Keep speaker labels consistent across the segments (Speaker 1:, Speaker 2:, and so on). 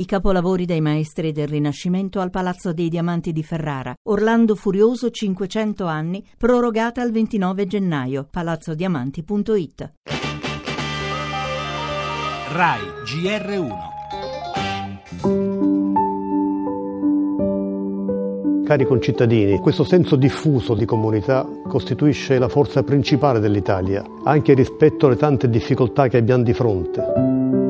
Speaker 1: I capolavori dei maestri del Rinascimento al Palazzo dei Diamanti di Ferrara. Orlando Furioso 500 anni, prorogata al 29 gennaio. palazzodiamanti.it.
Speaker 2: RAI GR1
Speaker 3: Cari concittadini, questo senso diffuso di comunità costituisce la forza principale dell'Italia, anche rispetto alle tante difficoltà che abbiamo di fronte.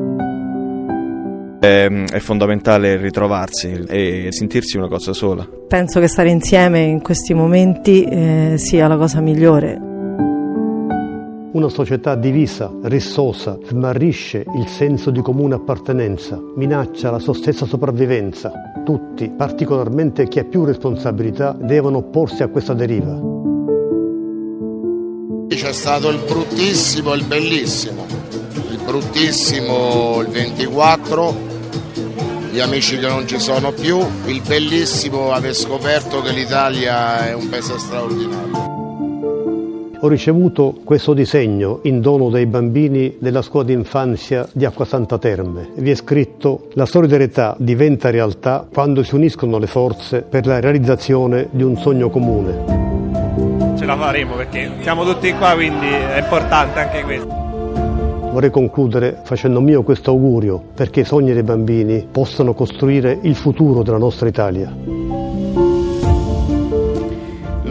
Speaker 4: È fondamentale ritrovarsi e sentirsi una cosa sola.
Speaker 5: Penso che stare insieme in questi momenti eh, sia la cosa migliore.
Speaker 3: Una società divisa, rissosa, smarrisce il senso di comune appartenenza, minaccia la sua stessa sopravvivenza. Tutti, particolarmente chi ha più responsabilità, devono opporsi a questa deriva.
Speaker 6: C'è stato il bruttissimo e il bellissimo. Il bruttissimo il 24 gli amici che non ci sono più, il bellissimo aver scoperto che l'Italia è un paese straordinario.
Speaker 3: Ho ricevuto questo disegno in dono dai bambini della scuola d'infanzia di Acquasanta Terme. Vi è scritto la solidarietà diventa realtà quando si uniscono le forze per la realizzazione di un sogno comune.
Speaker 7: Ce la faremo perché siamo tutti qua, quindi è importante anche questo.
Speaker 3: Vorrei concludere facendo mio questo augurio perché i sogni dei bambini possano costruire il futuro della nostra Italia.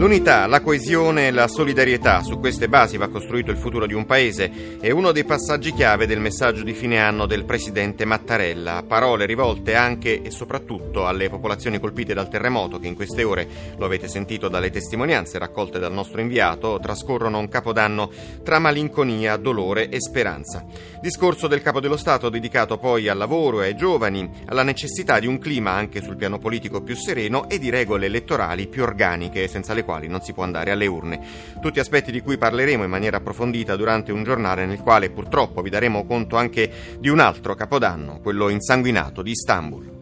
Speaker 8: L'unità, la coesione e la solidarietà, su queste basi va costruito il futuro di un paese, è uno dei passaggi chiave del messaggio di fine anno del presidente Mattarella. Parole rivolte anche e soprattutto alle popolazioni colpite dal terremoto che in queste ore, lo avete sentito dalle testimonianze raccolte dal nostro inviato, trascorrono un capodanno tra malinconia, dolore e speranza. Discorso del capo dello Stato dedicato poi al lavoro e ai giovani, alla necessità di un clima anche sul piano politico più sereno e di regole elettorali più organiche, senza le quali quali non si può andare alle urne. Tutti aspetti di cui parleremo in maniera approfondita durante un giornale nel quale purtroppo vi daremo conto anche di un altro capodanno, quello insanguinato di Istanbul.